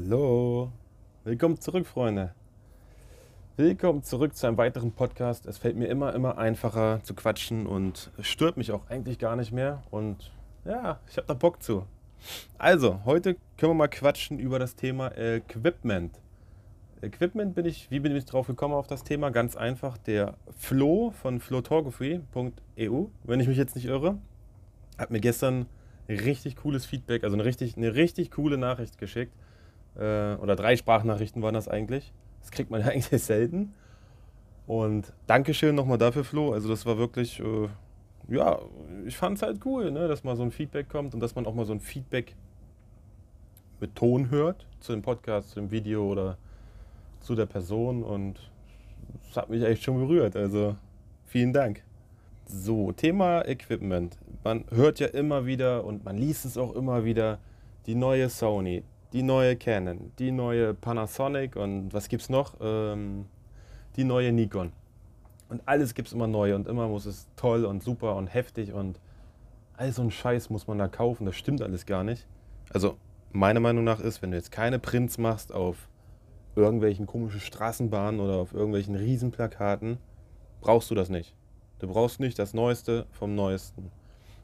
Hallo, willkommen zurück, Freunde. Willkommen zurück zu einem weiteren Podcast. Es fällt mir immer, immer einfacher zu quatschen und stört mich auch eigentlich gar nicht mehr. Und ja, ich habe da Bock zu. Also, heute können wir mal quatschen über das Thema Equipment. Equipment bin ich, wie bin ich drauf gekommen auf das Thema? Ganz einfach, der Flo von photography.eu, wenn ich mich jetzt nicht irre, hat mir gestern richtig cooles Feedback, also eine richtig, eine richtig coole Nachricht geschickt. Äh, oder drei Sprachnachrichten waren das eigentlich. Das kriegt man ja eigentlich selten. Und Dankeschön nochmal dafür, Flo. Also das war wirklich, äh, ja, ich fand es halt cool, ne, dass mal so ein Feedback kommt und dass man auch mal so ein Feedback mit Ton hört zu dem Podcast, zu dem Video oder zu der Person. Und das hat mich echt schon berührt. Also vielen Dank. So, Thema Equipment. Man hört ja immer wieder und man liest es auch immer wieder, die neue Sony, die neue Canon, die neue Panasonic und was gibt's noch? Ähm, die neue Nikon. Und alles gibt es immer neu und immer muss es toll und super und heftig und all so ein Scheiß muss man da kaufen. Das stimmt alles gar nicht. Also, meine Meinung nach ist, wenn du jetzt keine Prints machst auf irgendwelchen komischen Straßenbahnen oder auf irgendwelchen Riesenplakaten, brauchst du das nicht. Du brauchst nicht das Neueste vom Neuesten.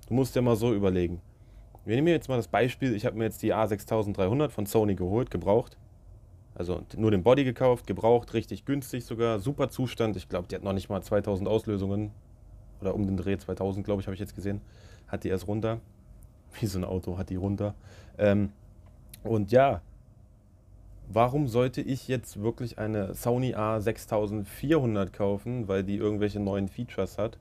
Du musst dir mal so überlegen. Wir nehmen jetzt mal das Beispiel, ich habe mir jetzt die A6300 von Sony geholt, gebraucht. Also nur den Body gekauft, gebraucht, richtig günstig sogar, super Zustand. Ich glaube, die hat noch nicht mal 2000 Auslösungen. Oder um den Dreh 2000, glaube ich, habe ich jetzt gesehen. Hat die erst runter. Wie so ein Auto hat die runter. Ähm, und ja, warum sollte ich jetzt wirklich eine Sony A6400 kaufen, weil die irgendwelche neuen Features hat?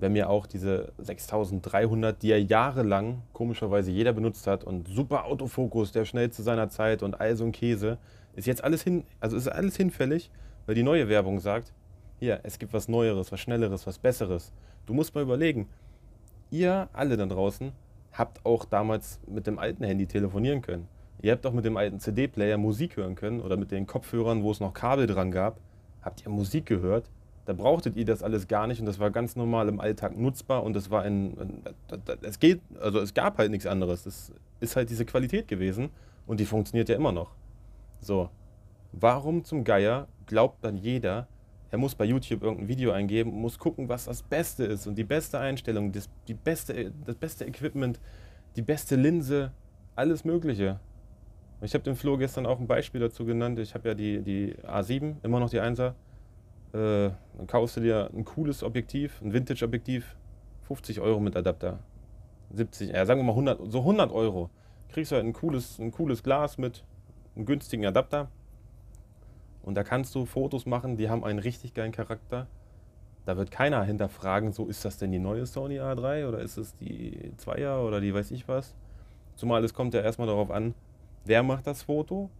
Wenn mir auch diese 6300, die ja jahrelang komischerweise jeder benutzt hat und super Autofokus, der schnellste seiner Zeit und all so ein Käse, ist jetzt alles hin, also ist alles hinfällig, weil die neue Werbung sagt, hier, es gibt was Neueres, was Schnelleres, was Besseres. Du musst mal überlegen, ihr alle da draußen habt auch damals mit dem alten Handy telefonieren können. Ihr habt auch mit dem alten CD-Player Musik hören können oder mit den Kopfhörern, wo es noch Kabel dran gab, habt ihr Musik gehört. Da brauchtet ihr das alles gar nicht und das war ganz normal im Alltag nutzbar und das war ein, es geht, also es gab halt nichts anderes. Das ist halt diese Qualität gewesen und die funktioniert ja immer noch. So, warum zum Geier glaubt dann jeder, er muss bei YouTube irgendein Video eingeben, muss gucken, was das Beste ist und die beste Einstellung, das, die beste, das beste Equipment, die beste Linse, alles Mögliche. Ich habe dem Flo gestern auch ein Beispiel dazu genannt. Ich habe ja die, die A7, immer noch die 1er. Äh, dann kaufst du dir ein cooles Objektiv, ein Vintage-Objektiv, 50 Euro mit Adapter. 70, ja, sagen wir mal 100, so 100 Euro. Kriegst du halt ein cooles, ein cooles Glas mit einem günstigen Adapter. Und da kannst du Fotos machen, die haben einen richtig geilen Charakter. Da wird keiner hinterfragen, so ist das denn die neue Sony A3 oder ist es die 2er oder die weiß ich was. Zumal es kommt ja erstmal darauf an, Wer macht das Foto?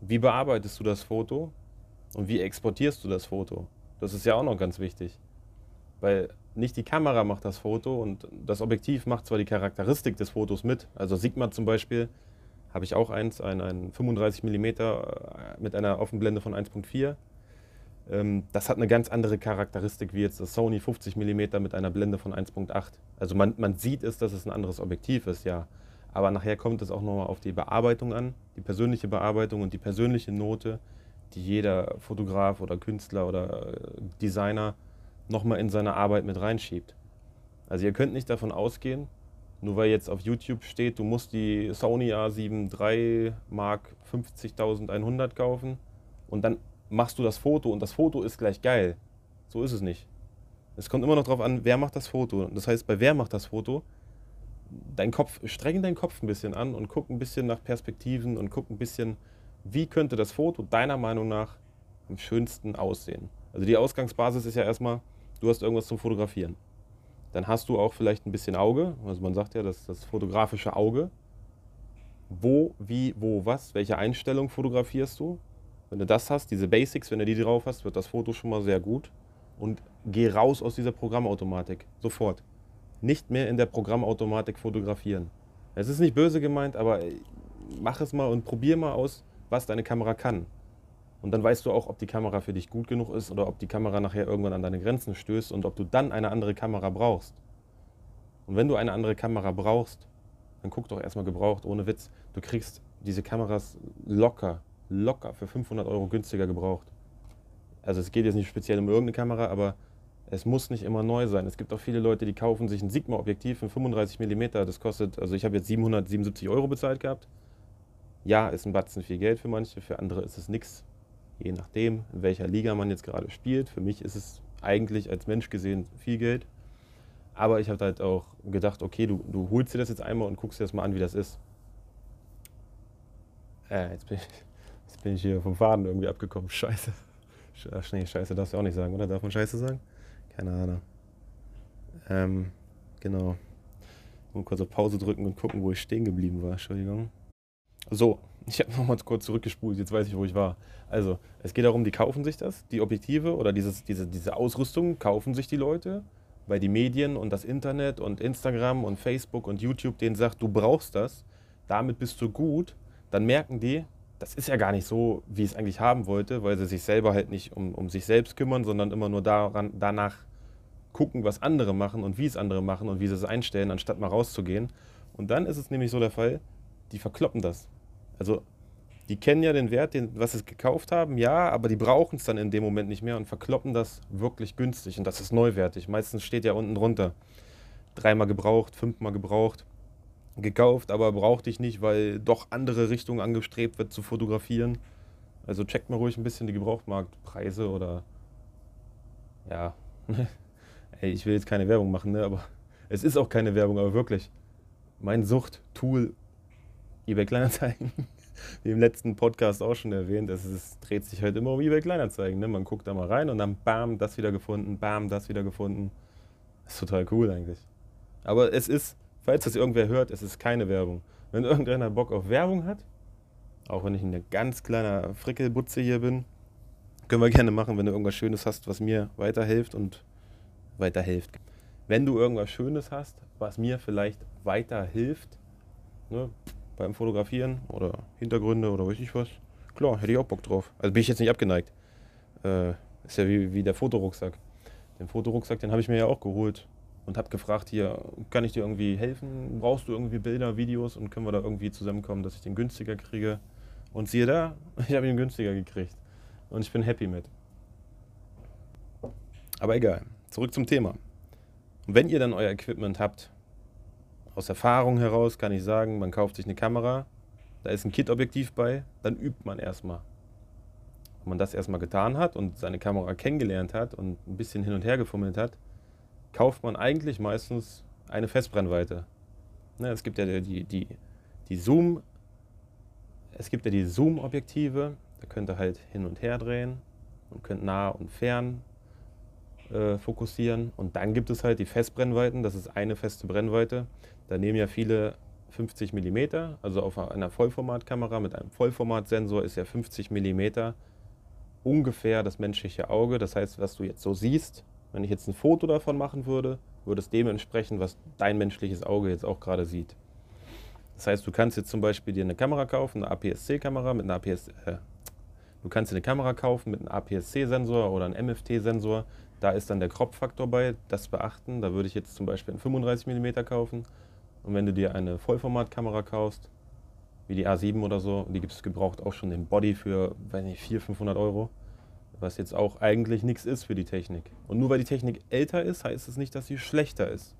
Wie bearbeitest du das Foto? Und wie exportierst du das Foto? Das ist ja auch noch ganz wichtig. Weil nicht die Kamera macht das Foto und das Objektiv macht zwar die Charakteristik des Fotos mit. Also Sigma zum Beispiel habe ich auch eins, ein, ein 35 mm mit einer Offenblende von 1.4. Ähm, das hat eine ganz andere Charakteristik wie jetzt das Sony 50 mm mit einer Blende von 1.8. Also man, man sieht es, dass es ein anderes Objektiv ist, ja. Aber nachher kommt es auch nochmal auf die Bearbeitung an, die persönliche Bearbeitung und die persönliche Note, die jeder Fotograf oder Künstler oder äh, Designer nochmal in seine Arbeit mit reinschiebt. Also ihr könnt nicht davon ausgehen, nur weil jetzt auf YouTube steht, du musst die Sony A7 III Mark 50.100 kaufen und dann machst du das Foto und das Foto ist gleich geil. So ist es nicht. Es kommt immer noch darauf an, wer macht das Foto. Das heißt, bei wer macht das Foto, dein Kopf, streng deinen Kopf ein bisschen an und guck ein bisschen nach Perspektiven und guck ein bisschen, wie könnte das Foto deiner Meinung nach am schönsten aussehen. Also die Ausgangsbasis ist ja erstmal, du hast irgendwas zum Fotografieren. Dann hast du auch vielleicht ein bisschen Auge, also man sagt ja, das, das fotografische Auge. Wo, wie, wo, was, welche Einstellung fotografierst du? Wenn du das hast, diese Basics, wenn du die drauf hast, wird das Foto schon mal sehr gut. Und geh raus aus dieser Programmautomatik, sofort nicht mehr in der Programmautomatik fotografieren. Es ist nicht böse gemeint, aber mach es mal und probier mal aus, was deine Kamera kann. Und dann weißt du auch, ob die Kamera für dich gut genug ist oder ob die Kamera nachher irgendwann an deine Grenzen stößt und ob du dann eine andere Kamera brauchst. Und wenn du eine andere Kamera brauchst, dann guck doch erstmal gebraucht, ohne Witz. Du kriegst diese Kameras locker, locker für 500 Euro günstiger gebraucht. Also es geht jetzt nicht speziell um irgendeine Kamera, aber es muss nicht immer neu sein. Es gibt auch viele Leute, die kaufen sich ein Sigma-Objektiv in 35 mm. Das kostet, also ich habe jetzt 777 Euro bezahlt gehabt. Ja, ist ein Batzen viel Geld für manche, für andere ist es nichts. Je nachdem, in welcher Liga man jetzt gerade spielt. Für mich ist es eigentlich als Mensch gesehen viel Geld. Aber ich habe halt auch gedacht, okay, du, du holst dir das jetzt einmal und guckst dir das mal an, wie das ist. Äh, jetzt bin ich, jetzt bin ich hier vom Faden irgendwie abgekommen. Scheiße. Ach nee, Scheiße darfst du auch nicht sagen, oder? Darf man Scheiße sagen? Keine Ahnung. Ähm, genau. Mal kurz auf Pause drücken und gucken, wo ich stehen geblieben war. Entschuldigung. So, ich habe nochmal kurz zurückgespult, jetzt weiß ich, wo ich war. Also, es geht darum, die kaufen sich das, die Objektive oder dieses, diese, diese Ausrüstung kaufen sich die Leute, weil die Medien und das Internet und Instagram und Facebook und YouTube denen sagt, du brauchst das, damit bist du gut, dann merken die, das ist ja gar nicht so, wie ich es eigentlich haben wollte, weil sie sich selber halt nicht um, um sich selbst kümmern, sondern immer nur daran, danach gucken, was andere machen und wie es andere machen und wie sie es einstellen, anstatt mal rauszugehen. Und dann ist es nämlich so der Fall, die verkloppen das. Also die kennen ja den Wert, den, was sie gekauft haben, ja, aber die brauchen es dann in dem Moment nicht mehr und verkloppen das wirklich günstig. Und das ist neuwertig. Meistens steht ja unten drunter. Dreimal gebraucht, fünfmal gebraucht gekauft, aber brauchte ich nicht, weil doch andere Richtungen angestrebt wird zu fotografieren. Also checkt mal ruhig ein bisschen die Gebrauchtmarktpreise oder ja, ey, ich will jetzt keine Werbung machen, ne, aber es ist auch keine Werbung, aber wirklich. Mein Sucht-Tool eBay Kleinanzeigen, wie im letzten Podcast auch schon erwähnt, es, es dreht sich halt immer um eBay Kleinanzeigen. Ne? Man guckt da mal rein und dann bam, das wieder gefunden, bam, das wieder gefunden. Ist total cool eigentlich. Aber es ist Falls das irgendwer hört, es ist keine Werbung. Wenn irgendeiner Bock auf Werbung hat, auch wenn ich ein ganz kleiner Frickelbutze hier bin, können wir gerne machen, wenn du irgendwas Schönes hast, was mir weiterhilft und weiterhilft. Wenn du irgendwas Schönes hast, was mir vielleicht weiterhilft, ne, beim Fotografieren oder Hintergründe oder weiß ich was, klar, hätte ich auch Bock drauf. Also bin ich jetzt nicht abgeneigt. Äh, ist ja wie, wie der Fotorucksack. Den Fotorucksack, den habe ich mir ja auch geholt und habe gefragt, hier, kann ich dir irgendwie helfen? Brauchst du irgendwie Bilder, Videos und können wir da irgendwie zusammenkommen, dass ich den günstiger kriege? Und siehe da, ich habe ihn günstiger gekriegt. Und ich bin happy mit. Aber egal, zurück zum Thema. Und wenn ihr dann euer Equipment habt, aus Erfahrung heraus kann ich sagen, man kauft sich eine Kamera, da ist ein Kit-Objektiv bei, dann übt man erstmal. Wenn man das erstmal getan hat und seine Kamera kennengelernt hat und ein bisschen hin und her gefummelt hat, kauft man eigentlich meistens eine Festbrennweite. Ne, es gibt ja die, die, die Zoom, es gibt ja die Zoom-Objektive, da könnt ihr halt hin und her drehen und könnt nah und fern äh, fokussieren. Und dann gibt es halt die Festbrennweiten, das ist eine feste Brennweite. Da nehmen ja viele 50 mm, also auf einer Vollformatkamera mit einem Vollformatsensor ist ja 50 mm ungefähr das menschliche Auge. Das heißt, was du jetzt so siehst, wenn ich jetzt ein Foto davon machen würde, würde es dem entsprechen, was dein menschliches Auge jetzt auch gerade sieht. Das heißt, du kannst jetzt zum Beispiel dir eine Kamera kaufen, eine APS-C-Kamera mit einer APS, äh, du kannst dir eine Kamera kaufen mit einem APS-C-Sensor oder einem MFT-Sensor. Da ist dann der Crop-Faktor bei, das beachten. Da würde ich jetzt zum Beispiel einen 35 mm kaufen. Und wenn du dir eine Vollformatkamera kaufst, wie die A7 oder so, die gibt es gebraucht auch schon den Body für, weiß nicht, 400, 500 Euro was jetzt auch eigentlich nichts ist für die Technik. Und nur weil die Technik älter ist, heißt es nicht, dass sie schlechter ist.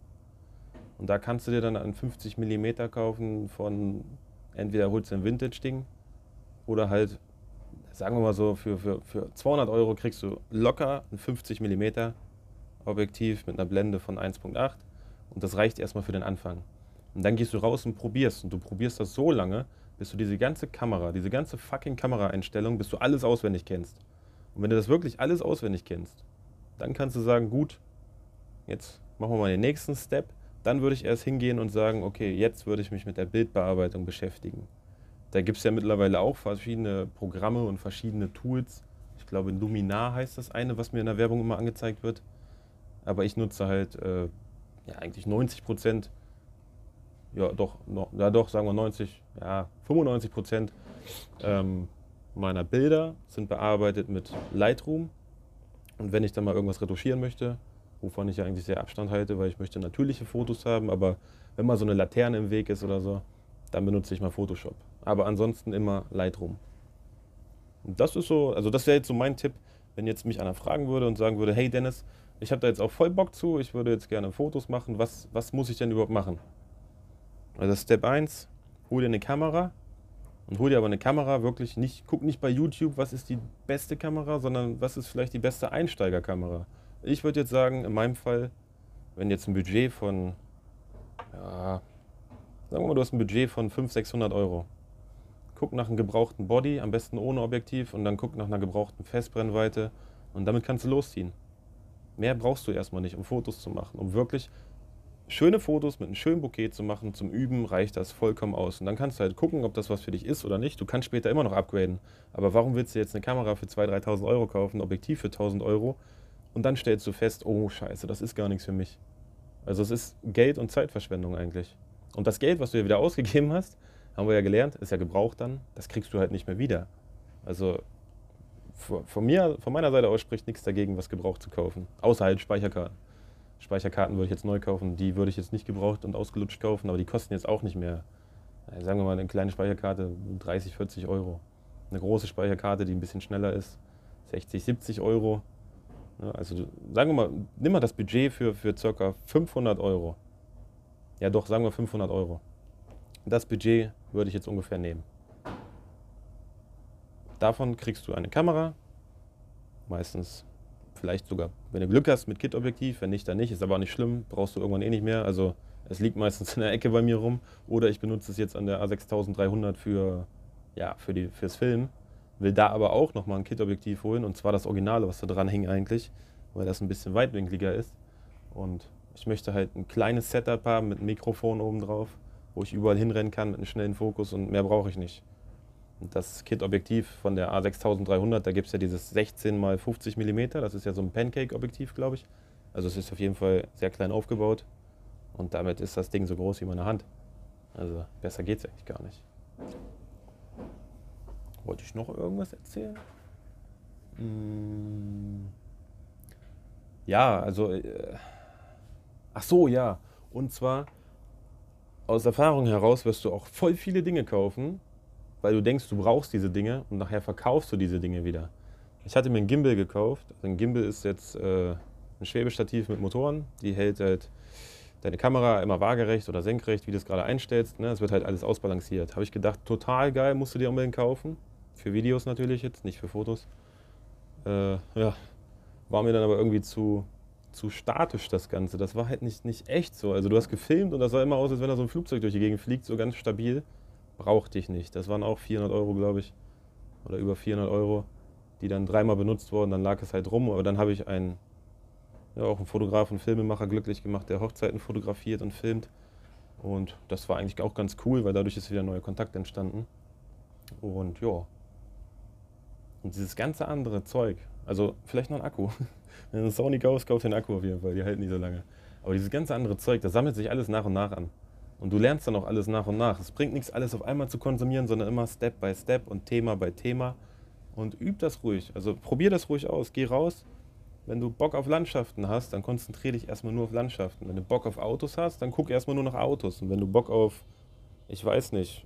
Und da kannst du dir dann einen 50 mm kaufen von, entweder holst du ein Vintage-Ding oder halt, sagen wir mal so, für, für, für 200 Euro kriegst du locker ein 50 mm Objektiv mit einer Blende von 1.8 und das reicht erstmal für den Anfang. Und dann gehst du raus und probierst und du probierst das so lange, bis du diese ganze Kamera, diese ganze fucking Kameraeinstellung, bis du alles auswendig kennst. Und wenn du das wirklich alles auswendig kennst, dann kannst du sagen, gut, jetzt machen wir mal den nächsten Step. Dann würde ich erst hingehen und sagen, okay, jetzt würde ich mich mit der Bildbearbeitung beschäftigen. Da gibt es ja mittlerweile auch verschiedene Programme und verschiedene Tools. Ich glaube, Luminar heißt das eine, was mir in der Werbung immer angezeigt wird. Aber ich nutze halt äh, ja, eigentlich 90 Prozent, ja doch, no, ja doch, sagen wir 90, ja 95 Prozent ähm, meiner Bilder sind bearbeitet mit Lightroom. Und wenn ich dann mal irgendwas retuschieren möchte, wovon ich ja eigentlich sehr Abstand halte, weil ich möchte natürliche Fotos haben, aber wenn mal so eine Laterne im Weg ist oder so, dann benutze ich mal Photoshop. Aber ansonsten immer Lightroom. Und das ist so, also das wäre jetzt so mein Tipp, wenn jetzt mich einer fragen würde und sagen würde, hey Dennis, ich habe da jetzt auch voll Bock zu, ich würde jetzt gerne Fotos machen, was, was muss ich denn überhaupt machen? Also Step 1, hol dir eine Kamera und hol dir aber eine Kamera wirklich nicht, guck nicht bei YouTube, was ist die beste Kamera, sondern was ist vielleicht die beste Einsteigerkamera. Ich würde jetzt sagen, in meinem Fall, wenn jetzt ein Budget von, ja, sagen wir mal, du hast ein Budget von 500, 600 Euro. Guck nach einem gebrauchten Body, am besten ohne Objektiv und dann guck nach einer gebrauchten Festbrennweite und damit kannst du losziehen. Mehr brauchst du erstmal nicht, um Fotos zu machen. Um wirklich schöne Fotos mit einem schönen Bouquet zu machen, zum Üben reicht das vollkommen aus. Und dann kannst du halt gucken, ob das was für dich ist oder nicht. Du kannst später immer noch upgraden. Aber warum willst du jetzt eine Kamera für 2.000, 3.000 Euro kaufen, ein Objektiv für 1.000 Euro und dann stellst du fest, oh scheiße, das ist gar nichts für mich. Also es ist Geld und Zeitverschwendung eigentlich. Und das Geld, was du ja wieder ausgegeben hast, haben wir ja gelernt, ist ja gebraucht dann, das kriegst du halt nicht mehr wieder. Also von, mir, von meiner Seite aus spricht nichts dagegen, was gebraucht zu kaufen. Außer halt Speicherkarten. Speicherkarten würde ich jetzt neu kaufen, die würde ich jetzt nicht gebraucht und ausgelutscht kaufen, aber die kosten jetzt auch nicht mehr, sagen wir mal, eine kleine Speicherkarte 30, 40 Euro. Eine große Speicherkarte, die ein bisschen schneller ist, 60, 70 Euro. Also sagen wir mal, nimm mal das Budget für, für ca. 500 Euro. Ja doch, sagen wir 500 Euro. Das Budget würde ich jetzt ungefähr nehmen. Davon kriegst du eine Kamera, meistens vielleicht sogar, wenn du Glück hast, mit Kit-Objektiv, wenn nicht, dann nicht, ist aber auch nicht schlimm, brauchst du irgendwann eh nicht mehr. Also es liegt meistens in der Ecke bei mir rum. Oder ich benutze es jetzt an der A6300 für, ja, für die, fürs Filmen, will da aber auch nochmal ein Kit-Objektiv holen. Und zwar das Originale, was da dran hing eigentlich, weil das ein bisschen weitwinkliger ist. Und ich möchte halt ein kleines Setup haben mit einem Mikrofon oben drauf, wo ich überall hinrennen kann mit einem schnellen Fokus und mehr brauche ich nicht. Das Kit-Objektiv von der A6300, da gibt es ja dieses 16 x 50 mm, das ist ja so ein Pancake-Objektiv, glaube ich. Also es ist auf jeden Fall sehr klein aufgebaut und damit ist das Ding so groß wie meine Hand. Also besser geht es eigentlich gar nicht. Wollte ich noch irgendwas erzählen? Hm. Ja, also. Äh, ach so, ja. Und zwar, aus Erfahrung heraus wirst du auch voll viele Dinge kaufen, weil du denkst, du brauchst diese Dinge und nachher verkaufst du diese Dinge wieder. Ich hatte mir ein Gimbal gekauft. Also ein Gimbal ist jetzt äh, ein Schwebestativ mit Motoren. Die hält halt deine Kamera immer waagerecht oder senkrecht, wie du es gerade einstellst. Ne? Es wird halt alles ausbalanciert. Habe ich gedacht, total geil, musst du dir unbedingt kaufen. Für Videos natürlich jetzt, nicht für Fotos. Äh, ja, war mir dann aber irgendwie zu, zu statisch das Ganze. Das war halt nicht, nicht echt so. Also du hast gefilmt und das sah immer aus, als wenn da so ein Flugzeug durch die Gegend fliegt, so ganz stabil brauchte ich nicht. Das waren auch 400 Euro, glaube ich, oder über 400 Euro, die dann dreimal benutzt wurden. Dann lag es halt rum, aber dann habe ich einen, ja, auch einen Fotograf und Filmemacher glücklich gemacht, der Hochzeiten fotografiert und filmt. Und das war eigentlich auch ganz cool, weil dadurch ist wieder neuer Kontakt entstanden. Und ja. Und dieses ganze andere Zeug, also vielleicht noch ein Akku. Wenn du Sony kaufst, kauf den Akku auf jeden Fall, die halten nicht so lange. Aber dieses ganze andere Zeug, das sammelt sich alles nach und nach an. Und du lernst dann auch alles nach und nach. Es bringt nichts, alles auf einmal zu konsumieren, sondern immer Step by Step und Thema by Thema. Und üb das ruhig. Also probier das ruhig aus. Geh raus. Wenn du Bock auf Landschaften hast, dann konzentriere dich erstmal nur auf Landschaften. Wenn du Bock auf Autos hast, dann guck erstmal nur nach Autos. Und wenn du Bock auf, ich weiß nicht,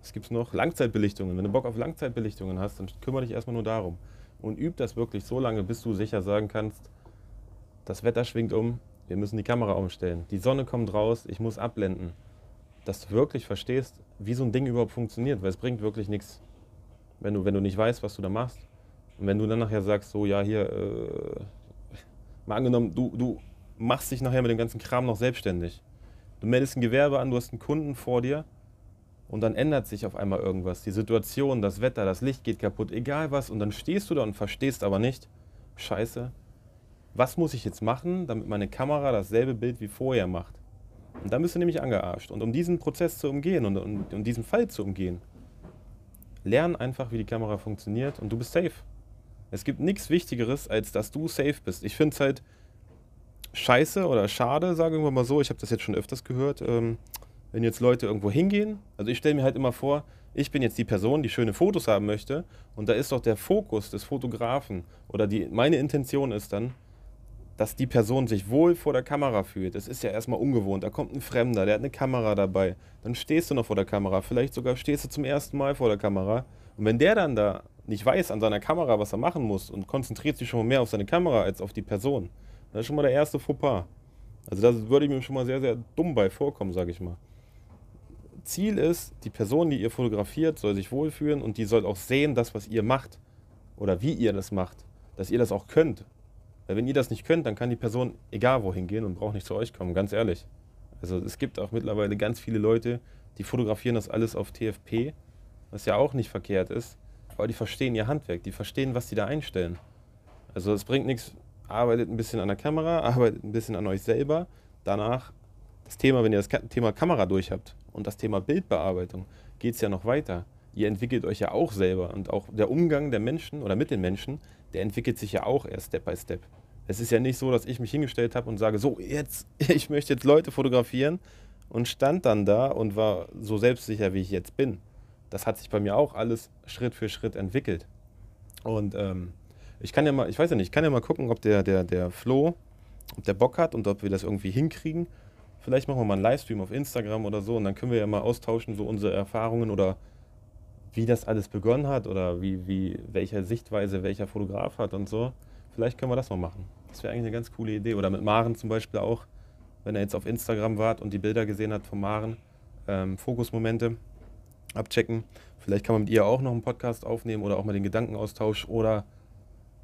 was gibt es noch? Langzeitbelichtungen. Wenn du Bock auf Langzeitbelichtungen hast, dann kümmere dich erstmal nur darum. Und üb das wirklich so lange, bis du sicher sagen kannst, das Wetter schwingt um, wir müssen die Kamera umstellen. Die Sonne kommt raus, ich muss abblenden. Dass du wirklich verstehst, wie so ein Ding überhaupt funktioniert, weil es bringt wirklich nichts, wenn du, wenn du nicht weißt, was du da machst. Und wenn du dann nachher sagst, so, ja, hier, äh, mal angenommen, du, du machst dich nachher mit dem ganzen Kram noch selbstständig. Du meldest ein Gewerbe an, du hast einen Kunden vor dir und dann ändert sich auf einmal irgendwas. Die Situation, das Wetter, das Licht geht kaputt, egal was. Und dann stehst du da und verstehst aber nicht, scheiße, was muss ich jetzt machen, damit meine Kamera dasselbe Bild wie vorher macht. Und dann bist du nämlich angearscht. Und um diesen Prozess zu umgehen und um, um diesen Fall zu umgehen, lern einfach, wie die Kamera funktioniert und du bist safe. Es gibt nichts Wichtigeres, als dass du safe bist. Ich finde es halt scheiße oder schade, sagen wir mal so, ich habe das jetzt schon öfters gehört, ähm, wenn jetzt Leute irgendwo hingehen. Also ich stelle mir halt immer vor, ich bin jetzt die Person, die schöne Fotos haben möchte und da ist doch der Fokus des Fotografen oder die, meine Intention ist dann, dass die Person sich wohl vor der Kamera fühlt. Das ist ja erstmal ungewohnt. Da kommt ein Fremder, der hat eine Kamera dabei. Dann stehst du noch vor der Kamera. Vielleicht sogar stehst du zum ersten Mal vor der Kamera. Und wenn der dann da nicht weiß an seiner Kamera, was er machen muss und konzentriert sich schon mal mehr auf seine Kamera als auf die Person, das ist schon mal der erste Fauxpas. Also da würde ich mir schon mal sehr, sehr dumm bei vorkommen, sage ich mal. Ziel ist, die Person, die ihr fotografiert, soll sich wohlfühlen und die soll auch sehen, das, was ihr macht oder wie ihr das macht, dass ihr das auch könnt. Weil wenn ihr das nicht könnt, dann kann die Person egal wohin gehen und braucht nicht zu euch kommen, ganz ehrlich. Also es gibt auch mittlerweile ganz viele Leute, die fotografieren das alles auf TFP, was ja auch nicht verkehrt ist, aber die verstehen ihr Handwerk, die verstehen, was sie da einstellen. Also es bringt nichts, arbeitet ein bisschen an der Kamera, arbeitet ein bisschen an euch selber, danach das Thema, wenn ihr das Thema Kamera durch habt und das Thema Bildbearbeitung, geht es ja noch weiter. Ihr entwickelt euch ja auch selber und auch der Umgang der Menschen oder mit den Menschen, der entwickelt sich ja auch erst Step by Step. Es ist ja nicht so, dass ich mich hingestellt habe und sage, so, jetzt, ich möchte jetzt Leute fotografieren und stand dann da und war so selbstsicher, wie ich jetzt bin. Das hat sich bei mir auch alles Schritt für Schritt entwickelt. Und ähm, ich kann ja mal, ich weiß ja nicht, ich kann ja mal gucken, ob der, der, der Flo, ob der Bock hat und ob wir das irgendwie hinkriegen. Vielleicht machen wir mal einen Livestream auf Instagram oder so und dann können wir ja mal austauschen, so unsere Erfahrungen oder wie das alles begonnen hat oder wie, wie, welche Sichtweise welcher Fotograf hat und so. Vielleicht können wir das mal machen. Das wäre eigentlich eine ganz coole Idee. Oder mit Maren zum Beispiel auch, wenn er jetzt auf Instagram wart und die Bilder gesehen hat von Maren, ähm, Fokusmomente abchecken. Vielleicht kann man mit ihr auch noch einen Podcast aufnehmen oder auch mal den Gedankenaustausch. Oder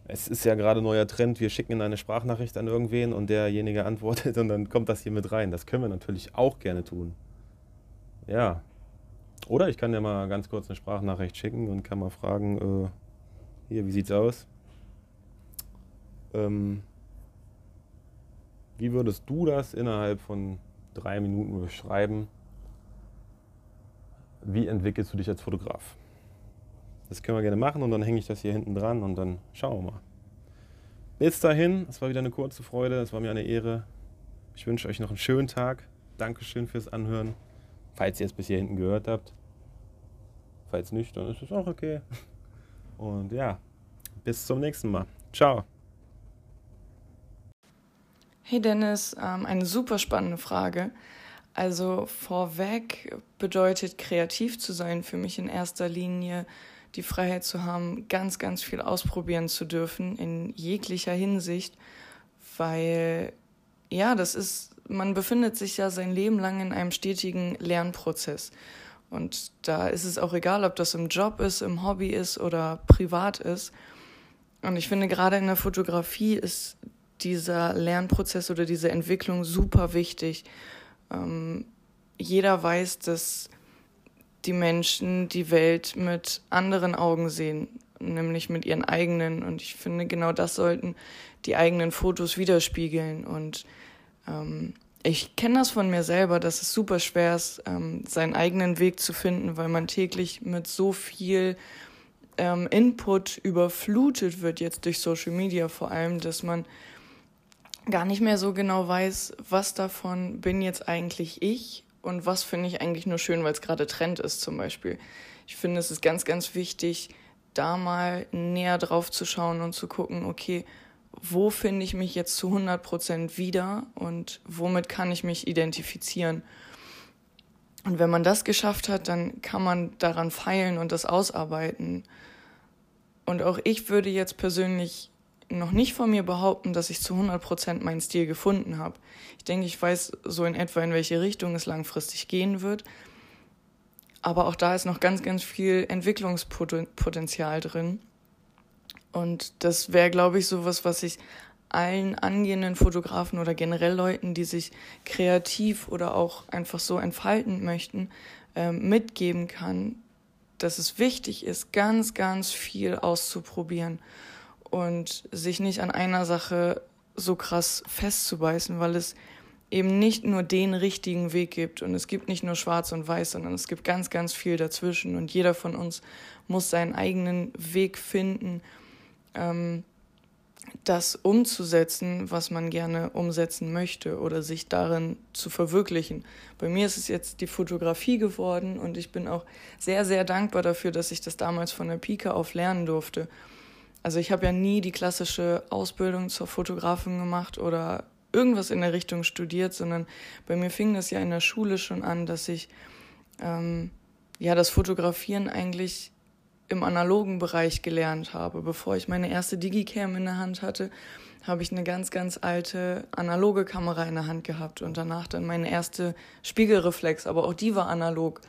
es ist ja gerade neuer Trend, wir schicken in eine Sprachnachricht an irgendwen und derjenige antwortet und dann kommt das hier mit rein. Das können wir natürlich auch gerne tun. Ja. Oder ich kann dir mal ganz kurz eine Sprachnachricht schicken und kann mal fragen, äh, hier, wie sieht's aus? Ähm, wie würdest du das innerhalb von drei Minuten beschreiben? Wie entwickelst du dich als Fotograf? Das können wir gerne machen und dann hänge ich das hier hinten dran und dann schauen wir mal. Bis dahin, es war wieder eine kurze Freude, es war mir eine Ehre. Ich wünsche euch noch einen schönen Tag. Dankeschön fürs Anhören, falls ihr es bis hier hinten gehört habt. Falls nicht, dann ist es auch okay. Und ja, bis zum nächsten Mal. Ciao. Hey Dennis, ähm, eine super spannende Frage. Also vorweg bedeutet kreativ zu sein für mich in erster Linie die Freiheit zu haben, ganz, ganz viel ausprobieren zu dürfen in jeglicher Hinsicht, weil ja, das ist, man befindet sich ja sein Leben lang in einem stetigen Lernprozess. Und da ist es auch egal, ob das im Job ist, im Hobby ist oder privat ist. Und ich finde, gerade in der Fotografie ist dieser Lernprozess oder diese Entwicklung super wichtig. Ähm, jeder weiß, dass die Menschen die Welt mit anderen Augen sehen, nämlich mit ihren eigenen. Und ich finde, genau das sollten die eigenen Fotos widerspiegeln. Und ähm, ich kenne das von mir selber, dass es super schwer ist, ähm, seinen eigenen Weg zu finden, weil man täglich mit so viel ähm, Input überflutet wird, jetzt durch Social Media vor allem, dass man gar nicht mehr so genau weiß, was davon bin jetzt eigentlich ich und was finde ich eigentlich nur schön, weil es gerade Trend ist zum Beispiel. Ich finde, es ist ganz, ganz wichtig, da mal näher drauf zu schauen und zu gucken, okay, wo finde ich mich jetzt zu 100 Prozent wieder und womit kann ich mich identifizieren. Und wenn man das geschafft hat, dann kann man daran feilen und das ausarbeiten. Und auch ich würde jetzt persönlich noch nicht von mir behaupten, dass ich zu 100% meinen Stil gefunden habe. Ich denke, ich weiß so in etwa, in welche Richtung es langfristig gehen wird. Aber auch da ist noch ganz, ganz viel Entwicklungspotenzial drin. Und das wäre, glaube ich, sowas, was ich allen angehenden Fotografen oder generell Leuten, die sich kreativ oder auch einfach so entfalten möchten, äh, mitgeben kann, dass es wichtig ist, ganz, ganz viel auszuprobieren und sich nicht an einer Sache so krass festzubeißen, weil es eben nicht nur den richtigen Weg gibt und es gibt nicht nur schwarz und weiß, sondern es gibt ganz, ganz viel dazwischen und jeder von uns muss seinen eigenen Weg finden, ähm, das umzusetzen, was man gerne umsetzen möchte oder sich darin zu verwirklichen. Bei mir ist es jetzt die Fotografie geworden und ich bin auch sehr, sehr dankbar dafür, dass ich das damals von der Pike auf lernen durfte also ich habe ja nie die klassische Ausbildung zur Fotografin gemacht oder irgendwas in der Richtung studiert, sondern bei mir fing das ja in der Schule schon an, dass ich ähm, ja das Fotografieren eigentlich im analogen Bereich gelernt habe. Bevor ich meine erste Digicam in der Hand hatte, habe ich eine ganz, ganz alte analoge Kamera in der Hand gehabt und danach dann meine erste Spiegelreflex, aber auch die war analog.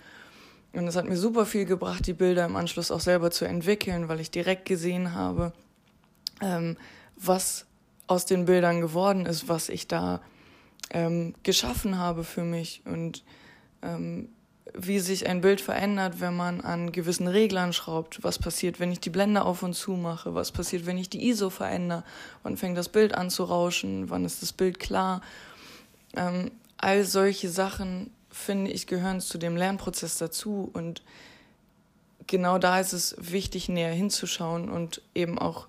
Und es hat mir super viel gebracht, die Bilder im Anschluss auch selber zu entwickeln, weil ich direkt gesehen habe, ähm, was aus den Bildern geworden ist, was ich da ähm, geschaffen habe für mich und ähm, wie sich ein Bild verändert, wenn man an gewissen Reglern schraubt. Was passiert, wenn ich die Blende auf und zu mache? Was passiert, wenn ich die ISO verändere? Wann fängt das Bild an zu rauschen? Wann ist das Bild klar? Ähm, all solche Sachen, finde ich, gehören zu dem Lernprozess dazu. Und genau da ist es wichtig, näher hinzuschauen und eben auch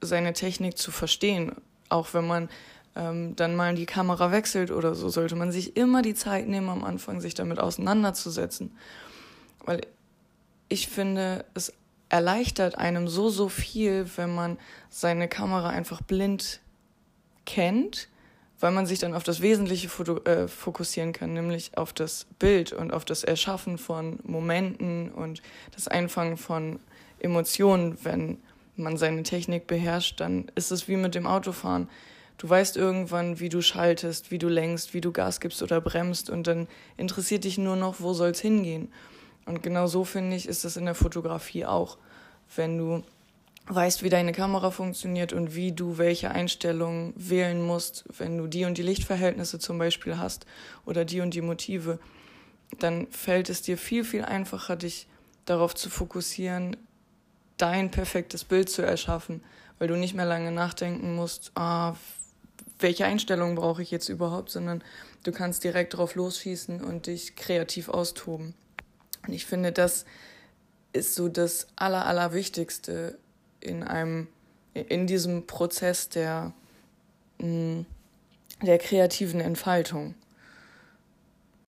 seine Technik zu verstehen. Auch wenn man ähm, dann mal die Kamera wechselt oder so, sollte man sich immer die Zeit nehmen, am Anfang sich damit auseinanderzusetzen. Weil ich finde, es erleichtert einem so, so viel, wenn man seine Kamera einfach blind kennt, weil man sich dann auf das Wesentliche äh, fokussieren kann, nämlich auf das Bild und auf das Erschaffen von Momenten und das Einfangen von Emotionen. Wenn man seine Technik beherrscht, dann ist es wie mit dem Autofahren. Du weißt irgendwann, wie du schaltest, wie du lenkst, wie du Gas gibst oder bremst und dann interessiert dich nur noch, wo soll es hingehen. Und genau so finde ich, ist das in der Fotografie auch. Wenn du weißt, wie deine Kamera funktioniert und wie du welche Einstellungen wählen musst, wenn du die und die Lichtverhältnisse zum Beispiel hast oder die und die Motive, dann fällt es dir viel, viel einfacher, dich darauf zu fokussieren, dein perfektes Bild zu erschaffen, weil du nicht mehr lange nachdenken musst, ah, welche Einstellungen brauche ich jetzt überhaupt, sondern du kannst direkt drauf losschießen und dich kreativ austoben. Und ich finde, das ist so das Aller, Allerwichtigste in einem, in diesem Prozess der, mm, der kreativen Entfaltung.